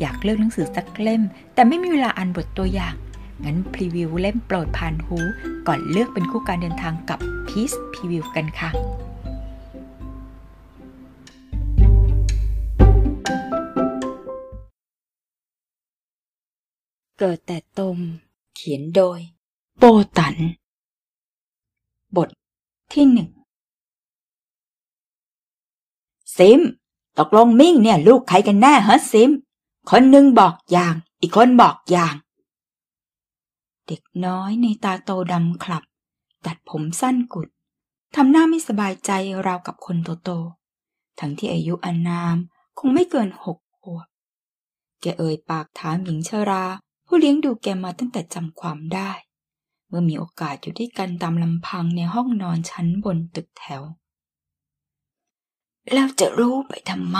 อยากเลือกหนังสือสักเล่ม แต่ไม่มีเวลาอ่านบทตัวอย่าง งั้นพรีวิวเล่มโปรดผ่านหู ก่อนเลือกเป็นคู่การเดินทางกับพีซพรีวิวกันค่ะเกิดแต่ตม เขียนโดย โปตัน บทที่หนึ่งซิม ตกลงมิ่งเนี่ย ลูกใครกันแน่ฮะซิม คนหนึ่งบอกอย่าง อีกคนบอกอย่าง เด็กน้อยในตาโตดำคลับ ตัดผมสั้นกุดทำหน้าไม่สบายใจราวกับคนโตๆทั้งที่อายุอานามคงไม่เกินหกขวบ แกเอ่ยปากถามหญิงชรา ผู้เลี้ยงดูแกมาตั้งแต่จำความได้ เมื่อมีโอกาสอยู่ด้วยกันตามลำพังในห้องนอนชั้นบนตึกแถว แล้วจะรู้ไปทำไม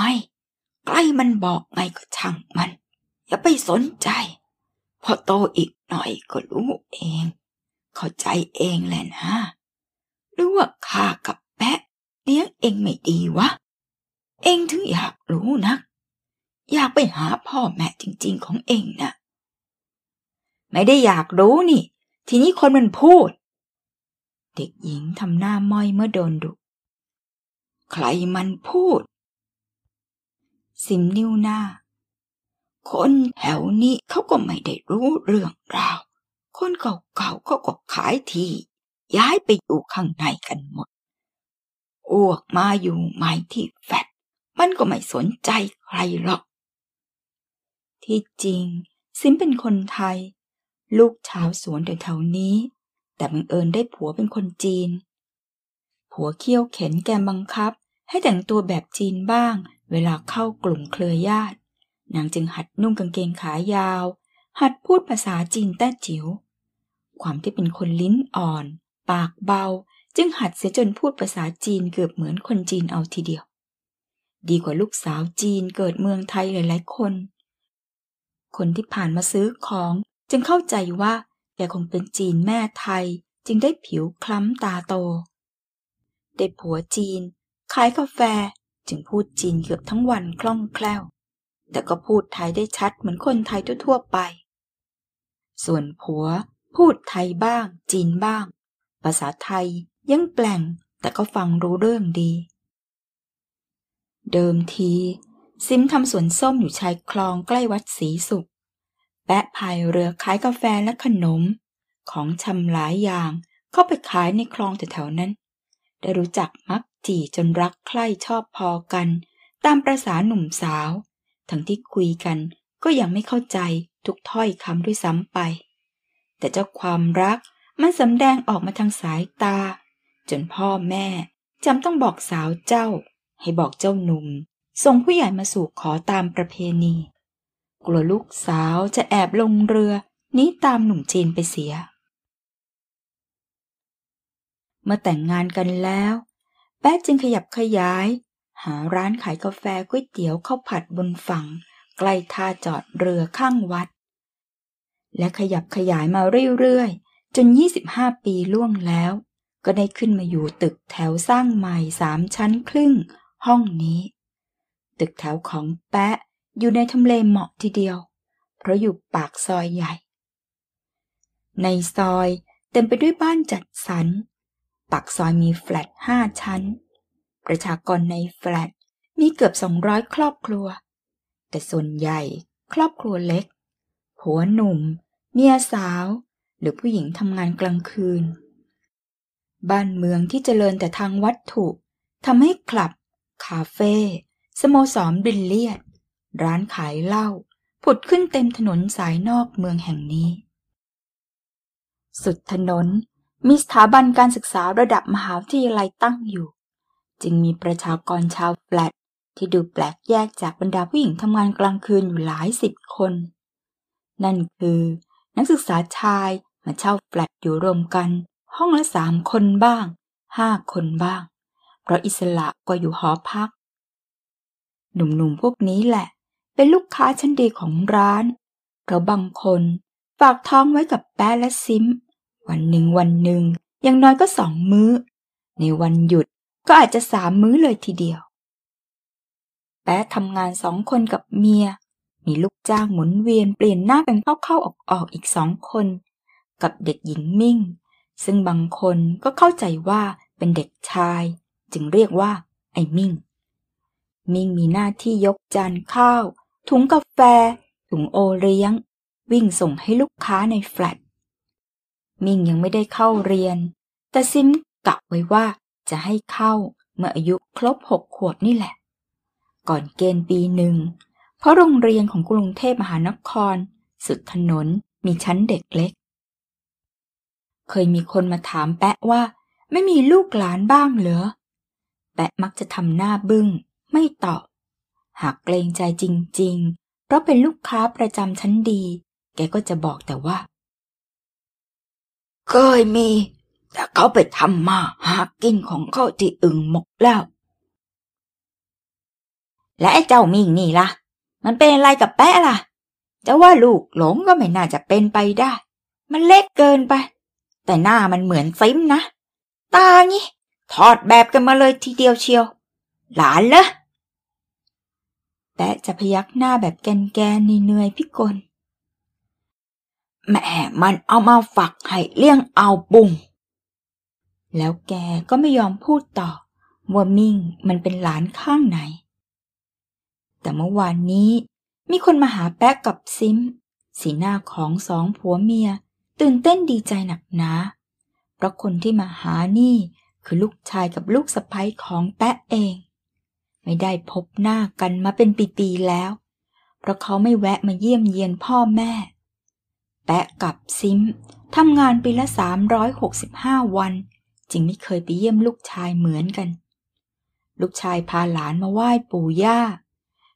ใกล้มันบอกไงก็ช่างมัน อย่าไปสนใจ พอโตอีกหน่อยก็รู้เอง เข้าใจเองแหละนะหรือว่าข้ากับแปะเลี้ยงเองไม่ดีวะ เองถึงอยากรู้นะอยากไปหาพ่อแม่จริงๆของเองนะไม่ได้อยากรู้นี่ ทีนี้คนมันพูด เด็กหญิงทำหน้าม้อยเมื่อโดนดุ ใครมันพูด สิมนิ้วหน้า คนแถวนี้เขาก็ไม่ได้รู้เรื่องราว คนเก่าๆเขาก็ขายทีย้ายไปอยู่ข้างในกันหมดอ้วกมาอยู่ใหม่ที่แฟดมันก็ไม่สนใจใครหรอก ที่จริง ซิมเป็นคนไทย ลูกชาวสวนแถวๆนี้ แต่บังเอิญได้ผัวเป็นคนจีน ผัวเคี่ยวเข็นแกบังคับ ให้แต่งตัวแบบจีนบ้าง เวลาเข้ากลุ่มเครือญาติ นางจึงหัดนุ่งกางเกงขายาว หัดพูดภาษาจีนแต้จิ๋ว ความที่เป็นคนลิ้นอ่อน ปากเบา จึงหัดเสียจนพูดภาษาจีนเกือบเหมือนคนจีนเอาทีเดียว ดีกว่าลูกสาวจีนเกิดเมืองไทยหลายๆคน คนที่ผ่านมาซื้อของจึงเข้าใจว่าแกคงเป็นจีนแม่ไทยจึงได้ผิวคล้ำตาโต ได้ผัวจีน ขายกาแฟ จึงพูดจีนเกือบทั้งวันคล่องแคล่ว แต่ก็พูดไทยได้ชัดเหมือนคนไทยทั่วๆไป ส่วนผัวพูดไทยบ้าง จีนบ้าง ภาษาไทยยังแปลงแต่ก็ฟังรู้เรื่องดี เดิมที ซิมทำสวนส้มอยู่ชายคลองใกล้วัดศรีสุข แปะพายเรือขายกาแฟและขนม ของชำหลายอย่างเข้าไปขายในคลองแถวๆนั้น ได้รู้จักมัก จีจนรักใคร่ชอบพอกัน ตามประษาหนุ่มสาว ทั้งที่คุยกันก็ยังไม่เข้าใจทุกถ้อยคำด้วยซ้ำไป แต่เจ้าความรักมันสำแดงออกมาทางสายตา จนพ่อแม่จำต้องบอกสาวเจ้า ให้บอกเจ้าหนุ่มส่งผู้ใหญ่มาสู่ขอตามประเพณี กลัวลูกสาวจะแอบลงเรือนี้ตามหนุ่มจีนไปเสีย เมื่อแต่งงานกันแล้ว แป๊ะจึงขยับขยาย หาร้านขายกาแฟก๋วยเตี๋ยวข้าวผัดบนฝั่ง ใกล้ท่าจอดเรือข้างวัด และขยับขยายมาเรื่อยๆ จน 25 ปีล่วงแล้ว ก็ได้ขึ้นมาอยู่ตึกแถวสร้างใหม่สามชั้นครึ่ง ห้องนี้ ตึกแถวของแปะอยู่ในทำเลเหมาะทีเดียว เพราะอยู่ปากซอยใหญ่ ในซอยเต็มไปด้วยบ้านจัดสรร ปากซอยมีแฟลตห้าชั้น ประชากรในแฟลตมีเกือบสองร้อยครอบครัว แต่ส่วนใหญ่ครอบครัวเล็กผัวหนุ่ม เมียสาว หรือผู้หญิงทำงานกลางคืน บ้านเมืองที่เจริญแต่ทางวัตถุทำให้คลับ คาเฟ่ สโมสรบิลเลียด ร้านขายเหล้าผุดขึ้นเต็มถนนสายนอกเมืองแห่งนี้ สุดถนน มีสถาบันการศึกษาระดับมหาวิทยาลัยตั้งอยู่ จึงมีประชากรชาวแฟลตที่ดูแปลกแยกจากบรรดาผู้หญิงทำงานกลางคืนอยู่หลายสิบคน นั่นคือ นักศึกษาชายมาเช่าแฟลตอยู่รวมกัน ห้องละสามคนบ้างห้าคนบ้าง เพราะอิสระก็อยู่หอพัก หนุ่มๆพวกนี้แหละ เป็นลูกค้าชั้นดีของร้านเพราะบางคนฝากท้องไว้กับแป๊และซิม วันหนึ่งวันหนึ่งอย่างน้อยก็สองมื้อ ในวันหยุดก็อาจจะสามมื้อเลยทีเดียว แป๊ะทำงานสองคนกับเมียมมีลูกจ้างหมุนเวียนเปลี่ยนหน้ากันเข้าๆออกๆอีกสองคน กับเด็กหญิงมิ่ง ซึ่งบางคนก็เข้าใจว่าเป็นเด็กชาย จึงเรียกว่า ไอ้มิ่ง มิ่งมีหน้าที่ยกจานข้าว ถุงกาแฟ ถุงโอเลี้ยง วิ่งส่งให้ลูกค้าในแฟลต มิ่งยังไม่ได้เข้าเรียน แต่ซิมกะไว้ว่าจะให้เข้าเมื่ออายุครบหกขวบนี่แหละ ก่อนเกณฑ์ปีหนึ่ง เพราะโรงเรียนของกรุงเทพมหานคร สุดถนนมีชั้นเด็กเล็ก เคยมีคนมาถามแปะว่า ไม่มีลูกหลานบ้างเหรอ แปะมักจะทำหน้าบึง้ง ไม่ตอบ หากเกรงใจจริง ๆ เพราะเป็นลูกค้าประจำชั้นดี แกก็จะบอกแต่ว่า เคยมี แต่เขาไปทำมาหากินของเขาที่อึ่งหมกแล้ว และไอ้เจ้ามิงนี่ล่ะ มันเป็นอะไรกับแปะล่ะจะว่าลูกหลงก็ไม่น่าจะเป็นไปได้ มันเล็กเกินไป แต่หน้ามันเหมือนซิมนะ ตางี้ถอดแบบกันมาเลยทีเดียวเชียว หลานเหรอแปะจะพยักหน้าแบบแกนๆเหนื่อยพิกล แม่มันเอามาฝักให้เลี้ยงเอาบุง แล้วแกก็ไม่ยอมพูดต่อว่ามิ่งมันเป็นหลานข้างไหน แต่เมื่อวานนี้มีคนมาหาแป๊กกับซิม สีหน้าของสองผัวเมีย ตื่นเต้นดีใจหนักหนาเพราะคนที่มาหานี่คือลูกชายกับลูกสะใภ้ของแป๊ะเอง ไม่ได้พบหน้ากันมาเป็นปีๆแล้ว เพราะเขาไม่แวะมาเยี่ยมเยียนพ่อแม่ แปะกับซิมทำงานปีละ 365 วัน จึงไม่เคยไปเยี่ยมลูกชายเหมือนกัน ลูกชายพาหลานมาไหว้ปู่ย่า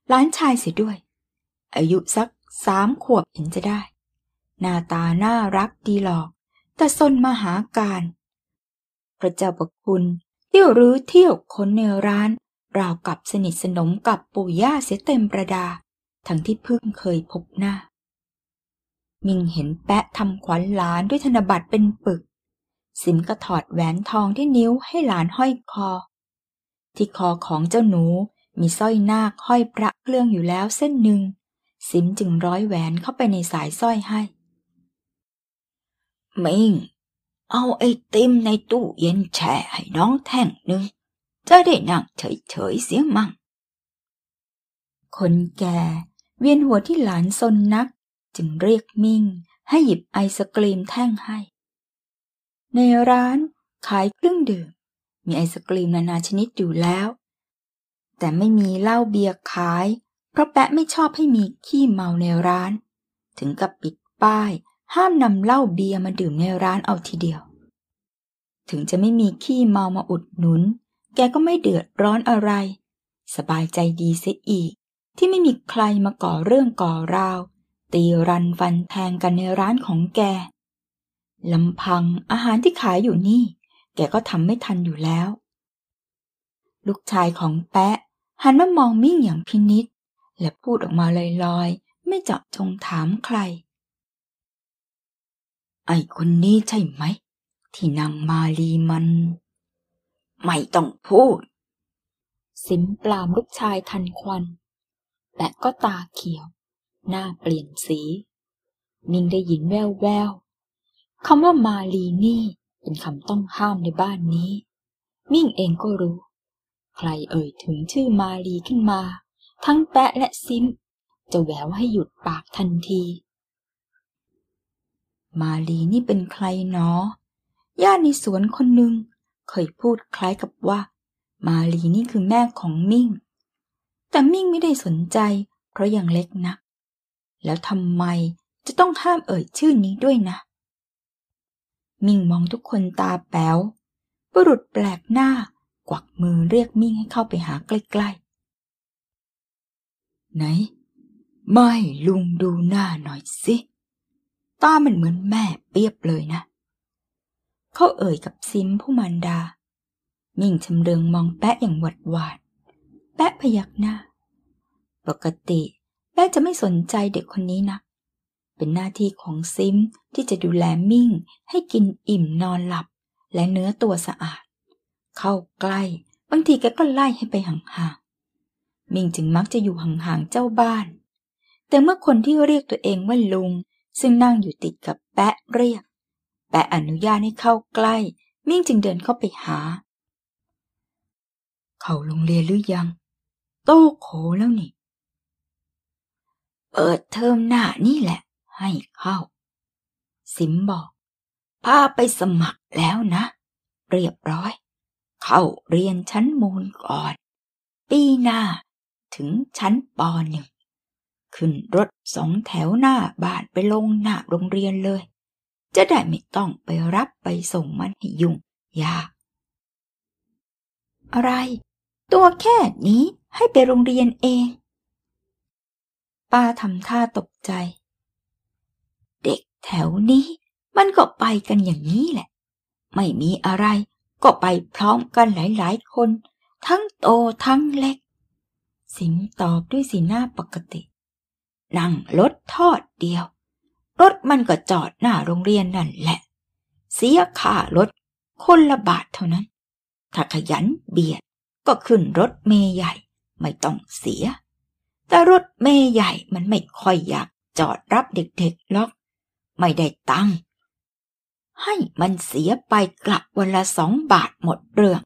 หลานชายเสียด้วย อายุสักสามขวบเห็นจะได้ หน้าตาน่ารักดีหรอก แต่ซนมหาการ พระเจ้าประคุณเที่ยวรื้อเที่ยวคนในร้านราวกับสนิทสนมกับปู่ย่าเสียเต็มประดา ทั้งที่เพิ่งเคยพบหน้า มิงเห็นแปะทำขวัญหลานด้วยธนบัตรเป็นปึก สิมก็ถอดแหวนทองที่นิ้วให้หลานห้อยคอ ที่คอของเจ้าหนูมีสร้อยนาคห้อยพระเครื่องอยู่แล้วเส้นหนึ่ง สิมจึงร้อยแหวนเข้าไปในสายสร้อยให้ มิง เอาไอติมในตู้เย็นแช่ให้น้องแท่งหนึ่งจะได้นั่งเฉยๆเสียมั่งคนแก่เวียนหัวที่หลานซนนัก จึงเรียกมิ่งให้หยิบไอศกรีมแท่งให้ ในร้านขายเครื่องดื่ม มีไอศกรีมนานาชนิดอยู่แล้ว แต่ไม่มีเหล้าเบียร์ขาย เพราะแปะไม่ชอบให้มีขี้เมาในร้าน ถึงกับปิดป้าย ห้ามนำเหล้าเบียร์มาดื่มในร้านเอาทีเดียว ถึงจะไม่มีขี้เมามาอุดหนุน แกก็ไม่เดือดร้อนอะไร สบายใจดีเสียอีก ที่ไม่มีใครมาก่อเรื่องก่อราว ตีรันฟันแทงกันในร้านของแกลำพังอาหารที่ขายอยู่นี่ แกก็ทำไม่ทันอยู่แล้ว ลูกชายของแปะหันมามองมิ่งอย่างพินิษและพูดออกมาลอยๆ ไม่เจาะจงถามใคร ไอคนนี้ใช่ไหม ที่นางมาลีมัน ไม่ต้องพูด สิมปลามลูกชายทันควันแปะก็ตาเขียว หน้าเปลี่ยนสี นิ่งได้ยินแววแววๆคำว่ามาลีนี่เป็นคำต้องห้ามในบ้านนี้ มิ่งเองก็รู้ ใครเอ่ยถึงชื่อมาลีขึ้นมา ทั้งแปะและซิม จะแววให้หยุดปากทันที มาลีนี่เป็นใครเนาะญาติในสวนคนหนึ่งเคยพูดคล้ายกับว่า มาลีนี่คือแม่ของมิ่ง แต่มิ่งไม่ได้สนใจ เพราะยังเล็กนัก แล้วทำไมจะต้องห้ามเอ่ยชื่อนี้ด้วยนะ มิ่งมองทุกคนตาแป๋วบุรุษแปลกหน้ากวักมือเรียกมิ่งให้เข้าไปหาใกล้ๆ ไหน ไม่ลุงดูหน้าหน่อยสิตามันเหมือนแม่เปียบเลยนะ เขาเอ่ยกับซิมผู้มารดา มิ่งชำเรืองมองแปะอย่างหวัดหวาด แปะพยักหน้า ปกติ แปะจะไม่สนใจเด็กคนนี้นะ เป็นหน้าที่ของซิมที่จะดูแลมิ่ง ให้กินอิ่มนอนหลับ และเนื้อตัวสะอาด เข้าใกล้ บางทีแกก็ไล่ให้ไปห่างๆ มิ่งจึงมักจะอยู่ห่างๆเจ้าบ้าน แต่เมื่อคนที่เรียกตัวเองว่าลุง ซึ่งนั่งอยู่ติดกับแปะเรียก แปะอนุญาตให้เข้าใกล้ มิ่งจึงเดินเข้าไปหา เขาโรงเรียนหรือยัง โตโขแล้วนี่ เปิดเทอมหน้านี่แหละ ให้เข้า สิมบอกพาไปสมัครแล้วนะ เรียบร้อย เข้าเรียนชั้นมูลก่อน ปีหน้าถึงชั้นปหนึ่งขึ้นรถสองแถวหน้าบ้านไปลงหน้าโรงเรียนเลย จะได้ไม่ต้องไปรับไปส่งมันให้ยุ่งยากอะไร ตัวแค่นี้ให้ไปโรงเรียนเอง ป้าทำท่าตกใจ เด็กแถวนี้มันก็ไปกันอย่างนี้แหละ ไม่มีอะไรก็ไปพร้อมกันหลายๆคน ทั้งโตทั้งเล็ก สิงตอบด้วยสีหน้าปกติ นั่งรถทอดเดียว รถมันก็จอดหน้าโรงเรียนนั่นแหละ เสียค่ารถคนละบาทเท่านั้น ถ้าขยันเบียดก็ขึ้นรถเมย์ใหญ่ไม่ต้องเสีย แต่รถเมย์ใหญ่มันไม่ค่อยอยากจอดรับเด็กๆหรอก ไม่ได้ตังค์ให้มันเสียไปกลับวันละสองบาทหมดเรื่อง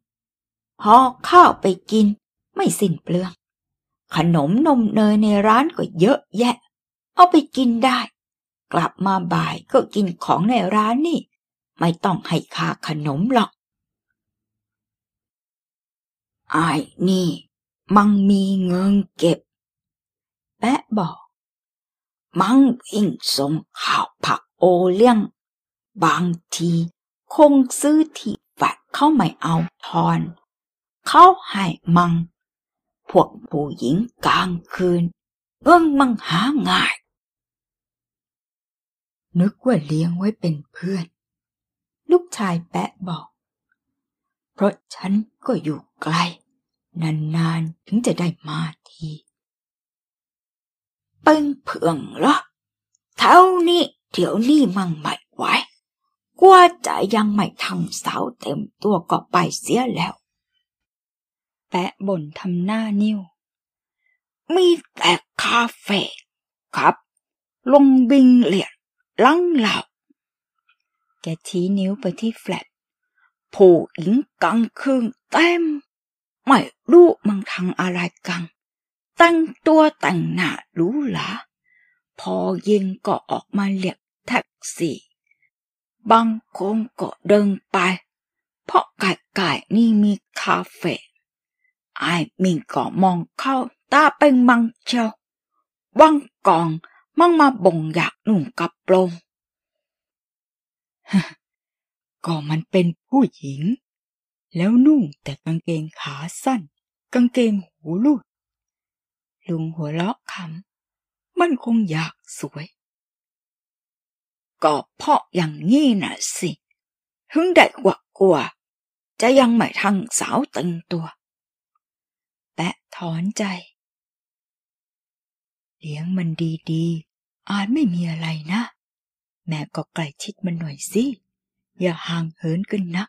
พอข้าวไปกินไม่สิ้นเปลือง ขนมนมเนยในร้านก็เยอะแยะ เอาไปกินได้ กลับมาบ่ายก็กินของในร้านนี่ ไม่ต้องให้ค่าขนมหรอกไอ้นี่มังมีเงินเก็บ แปะบอกมังวิ่งส่งข้าวผักโอเลี้ยง บางทีคงซื้อที่แฟดเขาไม่เอาทอน เขาให้มัง พวกผู้หญิงกลางคืนเงินมังหาง่าย นึกว่าเลี้ยงไว้เป็นเพื่อน ลูกชายแปะบอก เพราะฉันก็อยู่ไกล นานๆ ถึงจะได้มาที เป็นเพื่องเหรอเท่านี้เดี๋ยวนี้มั่งไม่ไหวกว่าจะยังไม่ทำสาวเต็มตัวก็ไปเสียแล้ว แปะบ่นทำหน้านิ้ว มีแต่คาเฟ่ครับ ลงบิงเหลียดลังเหล่า แกชี้นิ้วไปที่แฟลตผู้หญิงกลางคืนเต็ม ไม่รู้มันทำอะไรกัน ต่งตัวแต่งหน้ารูหราพอเย็นก็ออกมาเรียกแท็กซี่บางคนก็เดินไป เพราะไก่ๆนี่มีคาเฟ่ไอ้มิงก็มองเข้าตาเป็นมังเชียววังกองมั่งมาบ่งอยากหนุ่มกับโปรงก็มันเป็นผู้หญิง แล้วนุ่งแต่กางเกงขาสั้น กางเกงหูลูด ลุงหัวเราะขำมันคงอยากสวย ก็เพราะอย่างนี้น่ะสิถึงได้กว่ากลัว จะยังไม่ทั้งสาวตึงตัว แปะถอนใจ เลี้ยงมันดีๆ อาจไม่มีอะไรนะ แม่ก็ใกล้ชิดมันหน่อยสิ อย่าห่างเหินกันนัก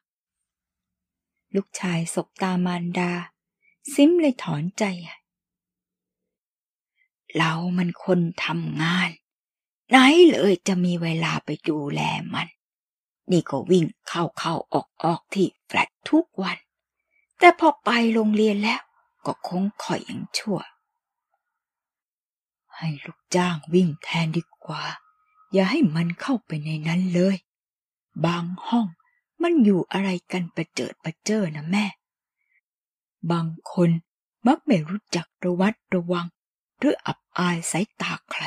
ลูกชายสบตามารดา ซิมเลยถอนใจ เรามันคนทำงาน ไหนเลยจะมีเวลาไปดูแลมัน นี่ก็วิ่งเข้าเข้าออกออกที่แฟลตทุกวัน แต่พอไปโรงเรียนแล้วก็คงคอยอย่างชั่ว ให้ลูกจ้างวิ่งแทนดีกว่า อย่าให้มันเข้าไปในนั้นเลย บางห้องมันอยู่อะไรกันประเจิดประเจิอนะแม่ บางคนมักไม่รู้จักระวัดระวัง หรืออับอายสายตาใคร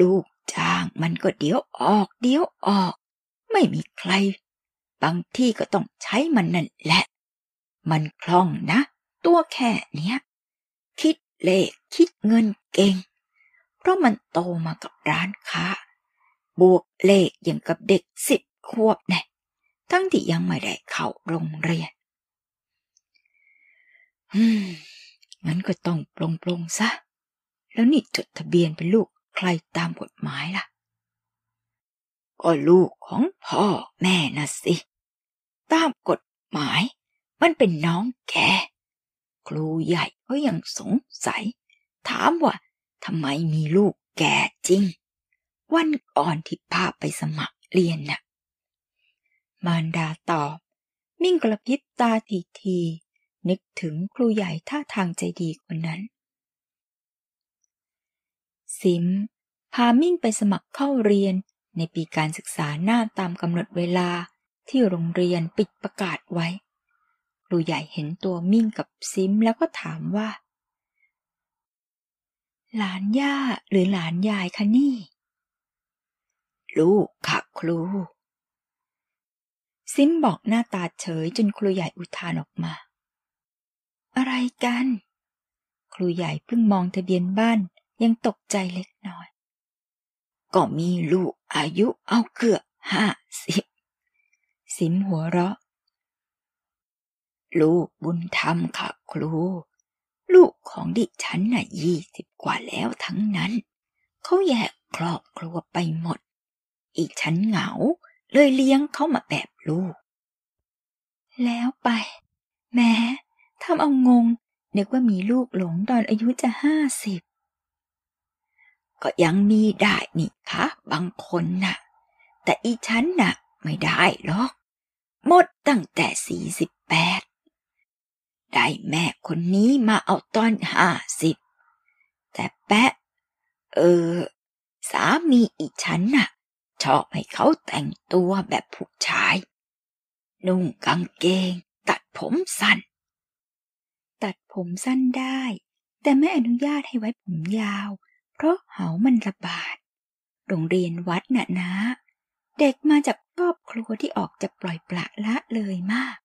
ลูกจ้างมันก็เดี๋ยวออกเดี๋ยวออก ไม่มีใคร บางที่ก็ต้องใช้มันนั่นแหละ มันคล่องนะ ตัวแค่เนี้ย คิดเลขคิดเงินเก่ง เพราะมันโตมากับร้านค้า บวกเลขอย่างกับเด็กสิบขวบแน่ทั้งที่ยังไม่ได้เข้าโรงเรียน อืม งั้นก็ต้องปลงปลงซะ แล้วนี่จดทะเบียนเป็นลูกใครตามกฎหมายล่ะ ก็ลูกของพ่อแม่นะสิ ตามกฎหมาย มันเป็นน้องแก ครูใหญ่ก็ยังสงสัย ถามว่าทำไมมีลูกแก่จริง วันก่อนที่พาไปสมัครเรียนน่ะ มารดาตอบ มิ่งกระพริบตาทีที นึกถึงครูใหญ่ท่าทางใจดีคนนั้น ซิม พามิ่งไปสมัครเข้าเรียนในปีการศึกษาหน้าตามกำหนดเวลาที่โรงเรียนปิดประกาศไว้ ครูใหญ่เห็นตัวมิ่งกับซิมแล้วก็ถามว่า หลานย่าหรือหลานยายคะนี่ ลูกค่ะครู ซิมบอกหน้าตาเฉยจนครูใหญ่อุทานออกมา อะไรกัน ครูใหญ่เพิ่งมองทะเบียนบ้านยังตกใจเล็กน้อย ก็มีลูกอายุเอาเกือบห้าสิบซิมหัวเราะ ลูกบุญธรรมค่ะครู ลูกของดิฉันน่ะยี่สิบกว่าแล้วทั้งนั้น เขาแยกครอบครัวไปหมด อีกฉันเหงาเลยเลี้ยงเขามาแบบลูก แล้วไป แม้ ทำเอางง นึกว่ามีลูกหลงตอนอายุจะห้าสิบ ก็ยังมีได้นี่คะบางคนน่ะ แต่อีฉันน่ะ ไม่ได้หรอก หมดตั้งแต่สี่สิบแปดได้แม่คนนี้มาเอาตอนห้าสิบ แต่แปะ เออ สามีอีฉันน่ะ ชอบให้เขาแต่งตัวแบบผู้ชาย นุ่งกางเกง ตัดผมสั้น ตัดผมสั้นได้ แต่ไม่อนุญาตให้ไว้ผมยาว เพราะเหามันระบาด โรงเรียนวัดน่ะนะ เด็กมาจากครอบครัวที่ออกจะปล่อยปละละเลยมาก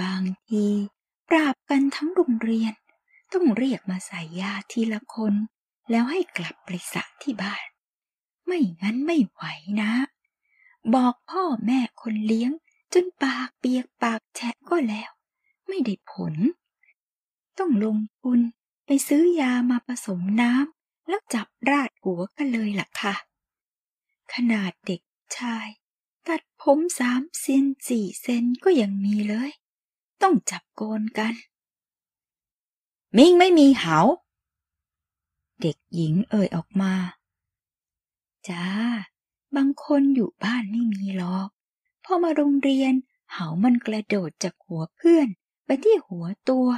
บางทีปราบกันทั้งโรงเรียน ต้องเรียกมาใส่ยาทีละคน แล้วให้กลับไปสระที่บ้าน ไม่งั้นไม่ไหวนะ บอกพ่อแม่คนเลี้ยงจนปากเปียกปากแฉะก็แล้ว ไม่ได้ผล ต้องลงทุนไปซื้อยามาผสมน้ำแล้วจับราดหัวกันเลยล่ะค่ะ ขนาดเด็กชาย ตัดผมสามเซนสี่เซนก็ยังมีเลย ต้องจับโกนกัน มิ่งไม่มีเหา เด็กหญิงเอ่ยออกมา จ้า บางคนอยู่บ้านไม่มีหรอกพอมาโรงเรียนเหามันกระโดดจากหัวเพื่อน ไปที่หัวตัว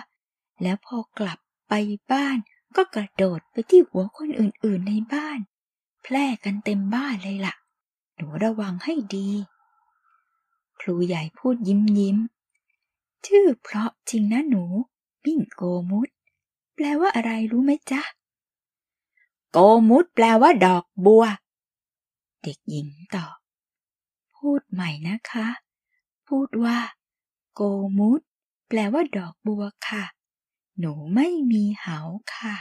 แล้วพอกลับไปบ้านก็กระโดดไปที่หัวคนอื่นๆในบ้าน แพร่กันเต็มบ้านเลยล่ะ หนูระวังให้ดี ครูใหญ่พูดยิ้มยิ้ม ชื่อเพราะจริงนะหนูมิ่งโกมุด แปลว่าอะไรรู้ไหมจ๊ะ โกมุดแปลว่าดอกบัว เด็กหญิงตอบ พูดใหม่นะคะ พูดว่า โกมุด แปลว่าดอกบัวค่ะ หนูไม่มีเหาค่ะ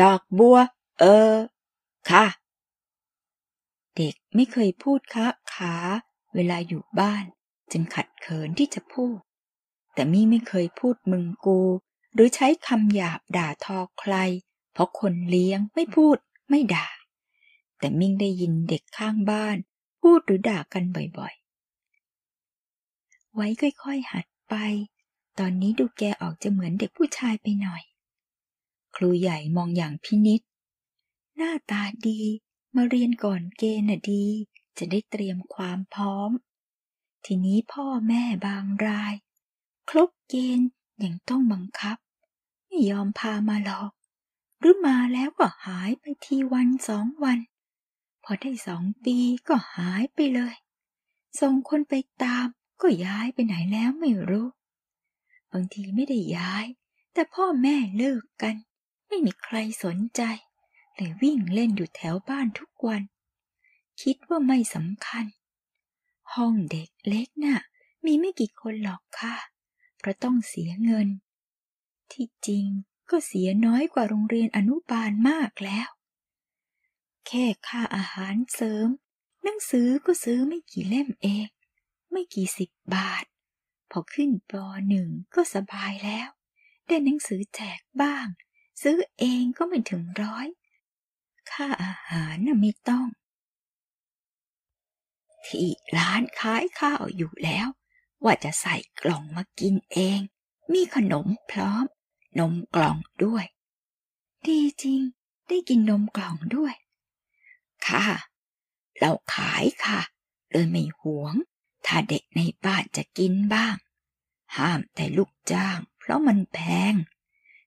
ดอกบัว เออ ค่ะ เด็กไม่เคยพูดคะขา เวลาอยู่บ้าน จึงขัดเขินที่จะพูด แต่มี่ไม่เคยพูดมึงกู หรือใช้คำหยาบด่าทอใคร เพราะคนเลี้ยงไม่พูดไม่ด่า แต่มิ่งได้ยินเด็กข้างบ้าน พูดหรือด่ากันบ่อยๆ ไว้ค่อยๆหัดไป ตอนนี้ดูแกออกจะเหมือนเด็กผู้ชายไปหน่อย ครูใหญ่มองอย่างพินิษหน้าตาดี มาเรียนก่อนเกณฑ์น่ะดี จะได้เตรียมความพร้อม ทีนี้พ่อแม่บางราย ครบเกณฑ์ยังต้องบังคับ ไม่ยอมพามาหรอก หรือมาแล้วก็หายไปทีวันสองวัน พอได้สองปีก็หายไปเลย ส่งคนไปตามก็ย้ายไปไหนแล้วไม่รู้ บางทีไม่ได้ย้าย แต่พ่อแม่เลิกกัน ไม่มีใครสนใจเลยวิ่งเล่นอยู่แถวบ้านทุกวัน คิดว่าไม่สำคัญ ห้องเด็กเล็กน่ะ มีไม่กี่คนหรอกค่ะ เพราะต้องเสียเงิน ที่จริงก็เสียน้อยกว่าโรงเรียนอนุบาลมากแล้ว แค่ค่าอาหารเสริม หนังสือก็ซื้อไม่กี่เล่มเอง ไม่กี่สิบบาท พอขึ้นปหนึ่งก็สบายแล้ว ได้หนังสือแจกบ้าง ซื้อเองก็ไม่ถึงร้อย ค่าอาหารน่ะไม่ต้อง ที่ร้านขายข้าวอยู่แล้ว ว่าจะใส่กล่องมากินเอง มีขนมพร้อม นมกล่องด้วย ดีจริง ได้กินนมกล่องด้วย ค่ะ เราขายค่ะ เลยไม่หวง ถ้าเด็กในบ้านจะกินบ้าง ห้ามแต่ลูกจ้าง เพราะมันแพง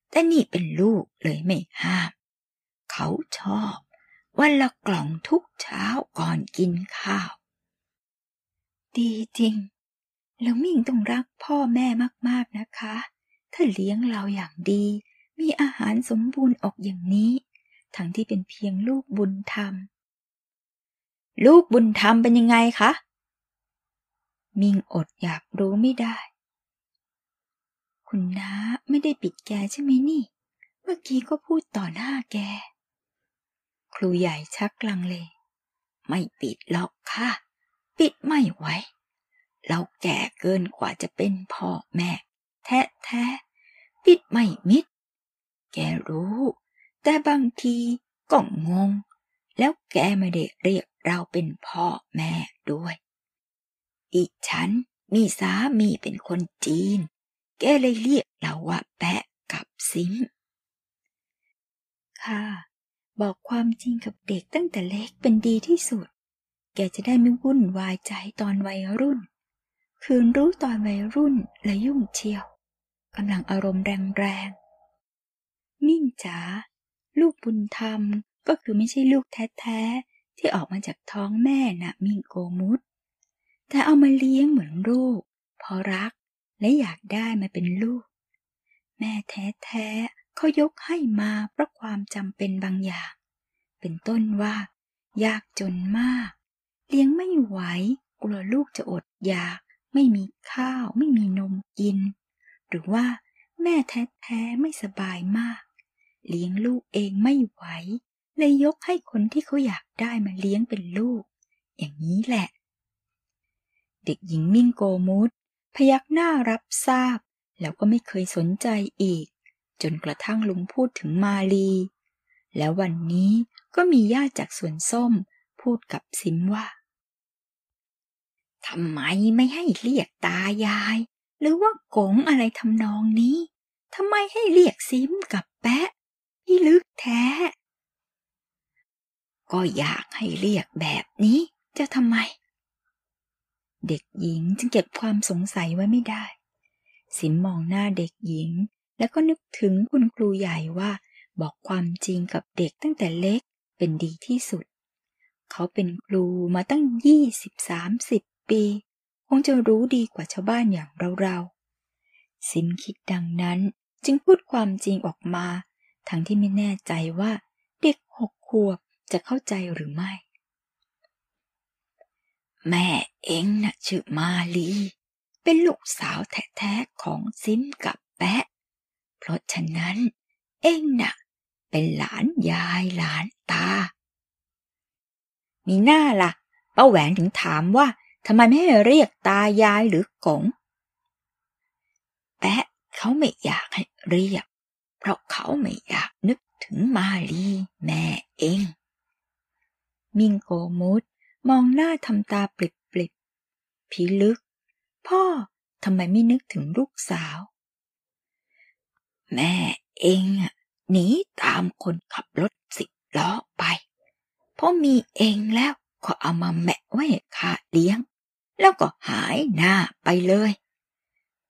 แต่นี่เป็นลูกเลยไม่ห้าม เขาชอบวันละกล่องทุกเช้าก่อนกินข้าว ดีจริง แล้วมิ่งต้องรักพ่อแม่มากๆนะคะ ถ้าเลี้ยงเราอย่างดี มีอาหารสมบูรณ์ออกอย่างนี้ ทั้งที่เป็นเพียงลูกบุญธรรม ลูกบุญธรรมเป็นยังไงคะ มิ่งอดอยากรู้ไม่ได้ คุณน้าไม่ได้ปิดแกใช่ไหมนี่ เมื่อกี้ก็พูดต่อหน้าแก ครูใหญ่ชักลังเล ไม่ปิดหรอกค่ะ ปิดไม่ไหวเราแก่เกินกว่าจะเป็นพ่อแม่ แท้แท้ๆปิดไม่มิด แกรู้ แต่บางทีก็งง แล้วแกไม่ได้เรียกเราเป็นพ่อแม่ด้วย อีกฉันมีสามีเป็นคนจีน แกเลยเรียกเราว่าแปะกับซิมค่ะ บอกความจริงกับเด็กตั้งแต่เล็กเป็นดีที่สุด แกจะได้ไม่วุ่นวายใจตอนวัยรุ่น คืนรู้ตอนวัยรุ่นและยุ่งเชียวกำลังอารมณ์แรงๆมิ่งจ๋าลูกบุญธรรมก็คือไม่ใช่ลูกแท้ๆที่ออกมาจากท้องแม่นะมิ่งโกมุต แต่เอามาเลี้ยงเหมือนลูกเพราะรักและอยากได้มาเป็นลูก แม่แท้ๆเขายกให้มาเพราะความจำเป็นบางอย่าง เป็นต้นว่า ยากจนมาก เลี้ยงไม่ไหวกลัวลูกจะอดอยาก ไม่มีข้าว ไม่มีนมกิน หรือว่าแม่แท้ๆไม่สบายมาก เลี้ยงลูกเองไม่ไหว เลยยกให้คนที่เขาอยากได้มาเลี้ยงเป็นลูก อย่างนี้แหละ เด็กหญิงมิ่งโกมุตพยักหน้ารับทราบ แล้วก็ไม่เคยสนใจอีก จนกระทั่งลุงพูดถึงมาลี แล้ววันนี้ก็มีญาติจากสวนส้มพูดกับซิมว่าทำไมไม่ให้เรียกตายาย หรือว่ากงอะไรทำนองนี้ทำไมให้เรียกซิมกับแปะพี่ลึกแท้ ก็อยากให้เรียกแบบนี้จะทำไม เด็กหญิงจึงเก็บความสงสัยไว้ไม่ได้ สิมมองหน้าเด็กหญิง แล้วก็นึกถึงคุณครูใหญ่ว่า บอกความจริงกับเด็กตั้งแต่เล็กเป็นดีที่สุด เขาเป็นครูมาตั้งยี่สิบสามสิบปี คงจะรู้ดีกว่าชาวบ้านอย่างเราๆซิมคิดดังนั้นจึงพูดความจริงออกมา ทั้งที่ไม่แน่ใจว่า เด็กหกขวบจะเข้าใจหรือไม่ แม่เองน่ะชื่อมาลี เป็นลูกสาวแท้ๆของซิมกับแปะ เพราะฉะนั้นเองน่ะเป็นหลานยายหลานตา มีหน้าล่ะป้าแหวนถึงถามว่าทำไมไม่ให้เรียกตายายหรือกงแปะเขาไม่อยากให้เรียก เพราะเขาไม่อยากนึกถึงมาลีแม่เอง มิงโกมุด มองหน้าทำตาปลิบๆพิลึก พ่อทำไมไม่นึกถึงลูกสาว แม่เองอะหนีตามคนขับรถสิบล้อไป เพราะมีเองแล้วก็เอามาแมะไว้ขาเลี้ยง แล้วก็หายหน้าไปเลย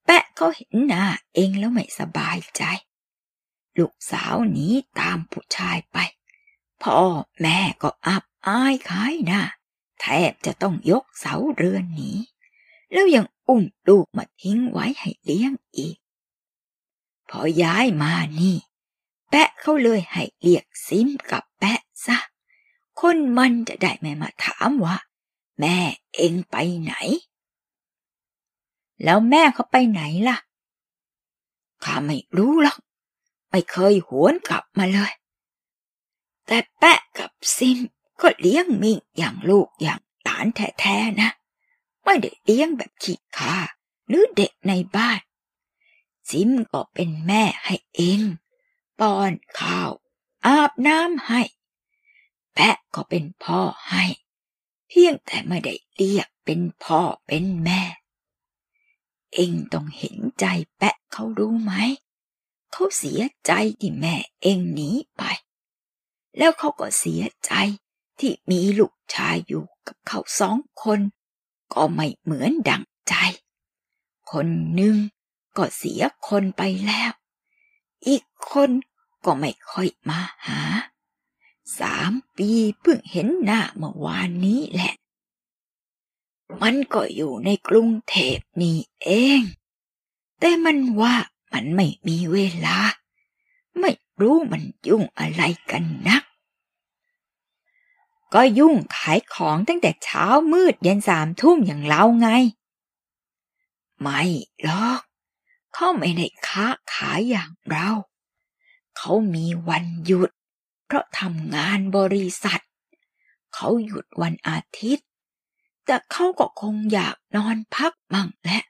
แปะเขาเห็นหน้าเองแล้วไม่สบายใจ ลูกสาวหนีตามผู้ชายไป พ่อแม่ก็อับอายขายหน้า แทบจะต้องยกเสาเรือนหนีแล้วยังอุ้มลูกมาทิ้งไว้ให้เลี้ยงอีก พอย้ายมานี่ แปะเขาเลยให้เรียกซิมกับแปะซะ คนมันจะได้ไม่มาถามว่า แม่เองไปไหน แล้วแม่เขาไปไหนล่ะ ข้าไม่รู้หรอก ไม่เคยหวนกลับมาเลย แต่แปะกับซิม ก็เลี้ยงมิ่งอย่างลูกอย่างหลานแท้ๆนะ ไม่ได้เลี้ยงแบบขี้ข้าหรือเด็กในบ้าน ซิมก็เป็นแม่ให้เองป้อนข้าว อาบน้ำให้แปะก็เป็นพ่อให้ เพียงแต่ไม่ได้เรียกเป็นพ่อเป็นแม่ เองต้องเห็นใจแปะเขารู้ไหม เขาเสียใจที่แม่เองหนีไป แล้วเขาก็เสียใจ ที่มีลูกชายอยู่กับเขาสองคน ก็ไม่เหมือนดังใจ คนหนึ่งก็เสียคนไปแล้ว อีกคนก็ไม่ค่อยมาหา สามปีเพิ่งเห็นหน้าเมื่อวานนี้แหละ มันก็อยู่ในกรุงเทพนี่เอง แต่มันว่ามันไม่มีเวลา ไม่รู้มันยุ่งอะไรกันนัก ก็ยุ่งขายของตั้งแต่เช้ามืดเยันสามทุ่มอย่างเราไง ไม่หรอก เขาไม่ได้ค้าขายอย่างเรา เขามีวันหยุด เพราะทำงานบริษัท เขาหยุดวันอาทิตย์ แต่เขาก็คงอยากนอนพักมั่งแหละ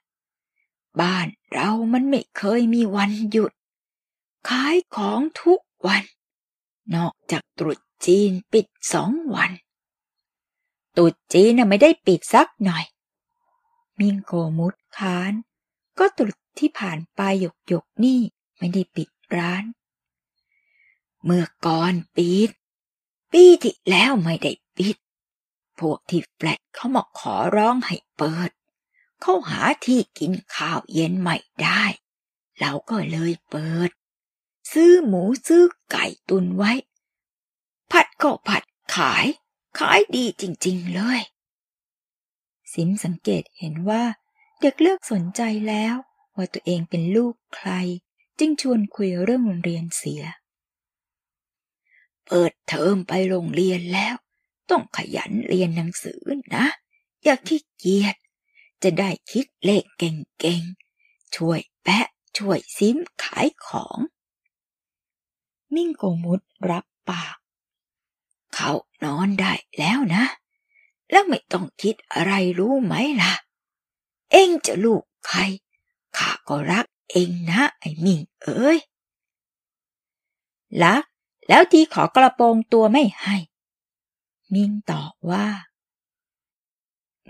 บ้านเรามันไม่เคยมีวันหยุด ขายของทุกวัน นอกจากตรุษ จีนปิดสองวันตรุษจีนน่ะไม่ได้ปิดสักหน่อย มิงโกมุดค้าน ก็ตรุษที่ผ่านไปหยกหยกนี่ไม่ได้ปิดร้าน เมื่อก่อนปิด ปีที่แล้วไม่ได้ปิด พวกที่แฟลตเขามาขอร้องให้เปิด เขาหาที่กินข้าวเย็นไม่ได้ เราก็เลยเปิด ซื้อหมูซื้อไก่ตุนไว้ ผัดก็ผัดขาย ขายดีจริงๆเลยสิมสังเกตเห็นว่า เด็กเลือกสนใจแล้ว ว่าตัวเองเป็นลูกใคร จึงชวนคุยเรื่องโรงเรียนเสีย เปิดเทอมไปโรงเรียนแล้ว ต้องขยันเรียนหนังสือนะ อย่าขี้เกียจจะได้คิดเลขเก่งๆ ช่วยแปะ ช่วยซิมขายของ มิ่งโกมุดรับปาก เขานอนได้แล้วนะ แล้วไม่ต้องคิดอะไรรู้ไหมล่ะ เองจะลูกใครข้าก็รักเองนะไอ้มิงเอ้ยลักแล้วที่ขอกระโปรงตัวไม่ให้ มิ่งตอบว่า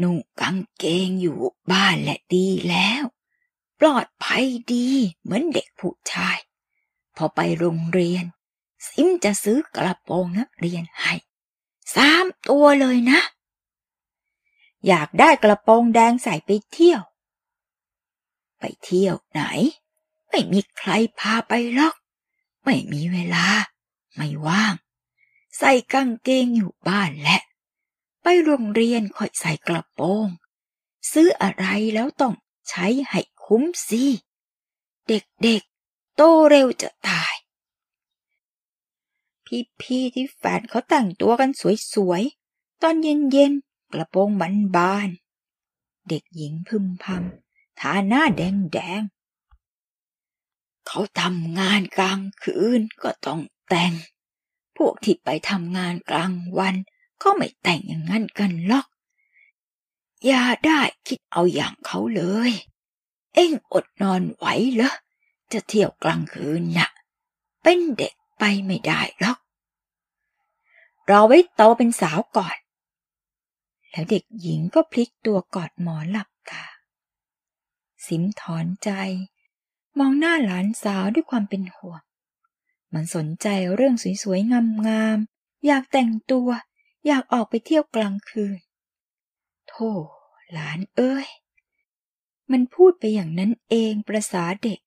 นุ่งกางเกงอยู่บ้านแหละดีแล้ว ปลอดภัยดีเหมือนเด็กผู้ชาย พอไปโรงเรียน ซิมจะซื้อกระโปรงนักเรียนให้สามตัวเลยนะ อยากได้กระโปรงแดงใส่ไปเที่ยว ไปเที่ยวไหน ไม่มีใครพาไปหรอก ไม่มีเวลา ไม่ว่าง ใส่กางเกงอยู่บ้านแหละ ไปโรงเรียนค่อยใส่กระโปรง ซื้ออะไรแล้วต้องใช้ให้คุ้มสิ เด็กๆ โตเร็วจะตาย พี่ๆที่แฟนเขาแต่งตัวกันสวยๆ ตอนเย็นๆ กระโปรงบานบานๆเด็กหญิงพึมพำทาหน้าแดงๆ เขาทำงานกลางคืนก็ต้องแต่ง พวกที่ไปทำงานกลางวันก็ไม่แต่งอย่างนั้นกันหรอก อย่าได้คิดเอาอย่างเขาเลย เอ็งอดนอนไหวเหรอ จะเที่ยวกลางคืนน่ะ เป็นเด็ก ไปไม่ได้หรอก รอไว้โตเป็นสาวก่อน แล้วเด็กหญิงก็พลิกตัวกอดหมอนหลับตา สิมถอนใจ มองหน้าหลานสาวด้วยความเป็นห่วง มันสนใจเรื่องสวยๆ งามๆ อยากแต่งตัว อยากออกไปเที่ยวกลางคืน โธ่หลานเอ้ย มันพูดไปอย่างนั้นเองประษาเด็ก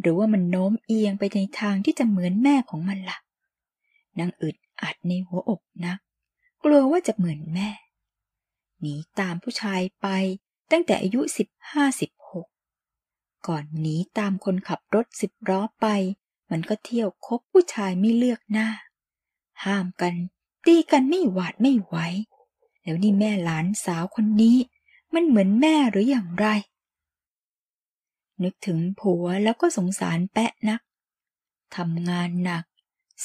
หรือว่ามันโน้มเอียงไปในทางที่จะเหมือนแม่ของมันละ่ะนางอึดอัดในหัวอกนักกลัวว่าจะเหมือนแม่ หนีตามผู้ชายไปตั้งแต่อายุสิบห้าสิบหกก่อนหนีตามคนขับรถสิบล้อไป มันก็เที่ยวคบผู้ชายไม่เลือกหน้า ห้ามกัน ตีกันไม่หวาดไม่ไหวแล้วนี่แม่หลานสาวคนนี้ มันเหมือนแม่หรืออย่างไร นึกถึงผัวแล้วก็สงสารแปะนัก ทำงานหนัก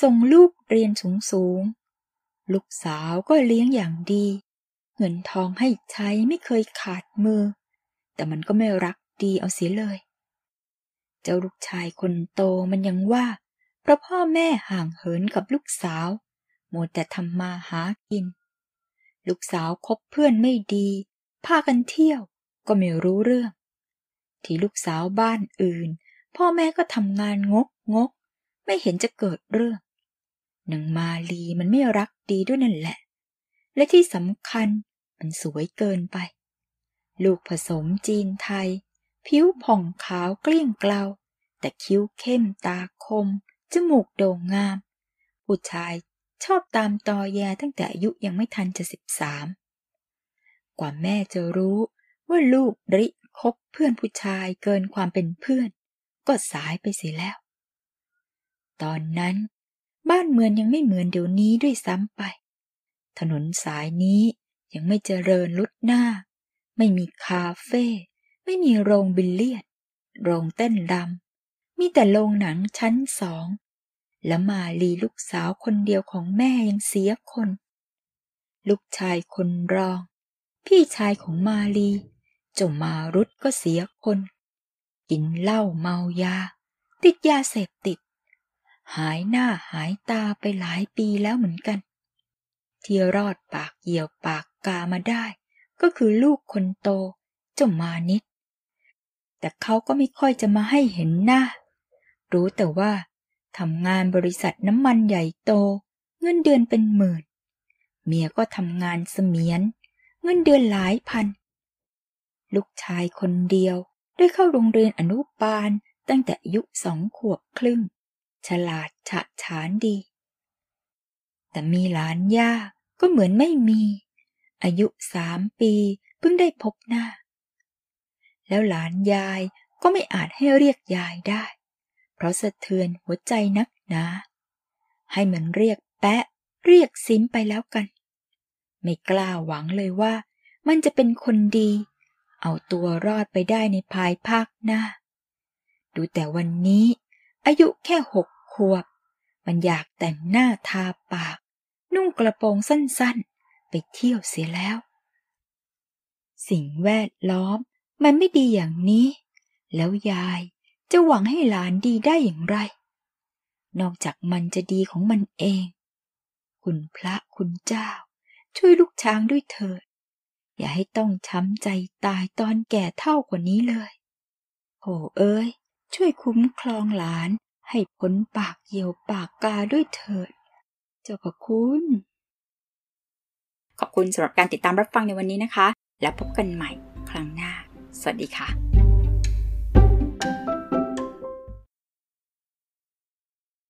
ส่งลูกเรียนสูงสูง ลูกสาวก็เลี้ยงอย่างดี เงินทองให้ใช้ไม่เคยขาดมือ แต่มันก็ไม่รักดีเอาเสียเลย เจ้าลูกชายคนโตมันยังว่า เพราะพ่อแม่ห่างเหินกับลูกสาวมัวแต่ทำมาหากิน ลูกสาวคบเพื่อนไม่ดี พากันเที่ยวก็ไม่รู้เรื่อง ที่ลูกสาวบ้านอื่น พ่อแม่ก็ทำงานงกงก ไม่เห็นจะเกิดเรื่องนางมาลีมันไม่รักดีด้วยนั่นแหละ และที่สำคัญมันสวยเกินไป ลูกผสมจีนไทย ผิวผ่องขาวเกลี้ยงเกลา แต่คิ้วเข้มตาคม จมูกโด่งงาม ผู้ชายชอบตามตอแยตั้งแต่อายุยังไม่ทันจะสิบสามกว่าแม่จะรู้ว่าลูกริ คบเพื่อนผู้ชายเกินความเป็นเพื่อน ก็สายไปเสียแล้ว ตอนนั้นบ้านเมืองยังไม่เหมือนเดี๋ยวนี้ด้วยซ้ำไป ถนนสายนี้ยังไม่เจริญลุดหน้า ไม่มีคาเฟ่ ไม่มีโรงบิลเลียด โรงเต้นรำมีแต่โรงหนังชั้นสอง และมาลีลูกสาวคนเดียวของแม่ยังเสียคน ลูกชายคนรอง พี่ชายของมาลี เจ้ามารุดก็เสียคน กินเหล้าเมายา ติดยาเสพติด หายหน้าหายตาไปหลายปีแล้วเหมือนกัน ที่รอดปากเหี่ยวปากกามาได้ ก็คือลูกคนโต เจ้ามานิด แต่เขาก็ไม่ค่อยจะมาให้เห็นหน้า รู้แต่ว่าทำงานบริษัทน้ำมันใหญ่โต เงินเดือนเป็นหมื่น เมียก็ทำงานเสมียน เงินเดือนหลายพัน ลูกชายคนเดียว ได้เข้าโรงเรียนอนุบาลตั้งแต่อายุสองขวบครึ่ง ฉลาดฉะฉานดี แต่มีหลานย่าก็เหมือนไม่มี อายุสามปีเพิ่งได้พบหน้า แล้วหลานยายก็ไม่อาจให้เรียกยายได้ เพราะสะเทือนหัวใจนักหนา ให้มันเรียกแปะเรียกซิมไปแล้วกัน ไม่กล้าหวังเลยว่ามันจะเป็นคนดี เอาตัวรอดไปได้ในภายภาคหน้า ดูแต่วันนี้ อายุแค่หกขวบ มันอยากแต่งหน้าทาปาก นุ่งกระโปรงสั้นๆ ไปเที่ยวเสียแล้ว สิ่งแวดล้อมมันไม่ดีอย่างนี้ แล้วยายจะหวังให้หลานดีได้อย่างไร นอกจากมันจะดีของมันเอง คุณพระคุณเจ้า ช่วยลูกช้างด้วยเถิด อย่าให้ต้องช้ำใจตายตอนแก่เท่ากว่านี้เลย โหเอ้ย ช่วยคุ้มครองหลาน ให้พ้นปากเหี่ยวปากกาด้วยเถิด เจ้าพระคุณ ขอบคุณสำหรับการติดตามรับฟังในวันนี้นะคะ แล้วพบกันใหม่ครั้งหน้า สวัสดีค่ะ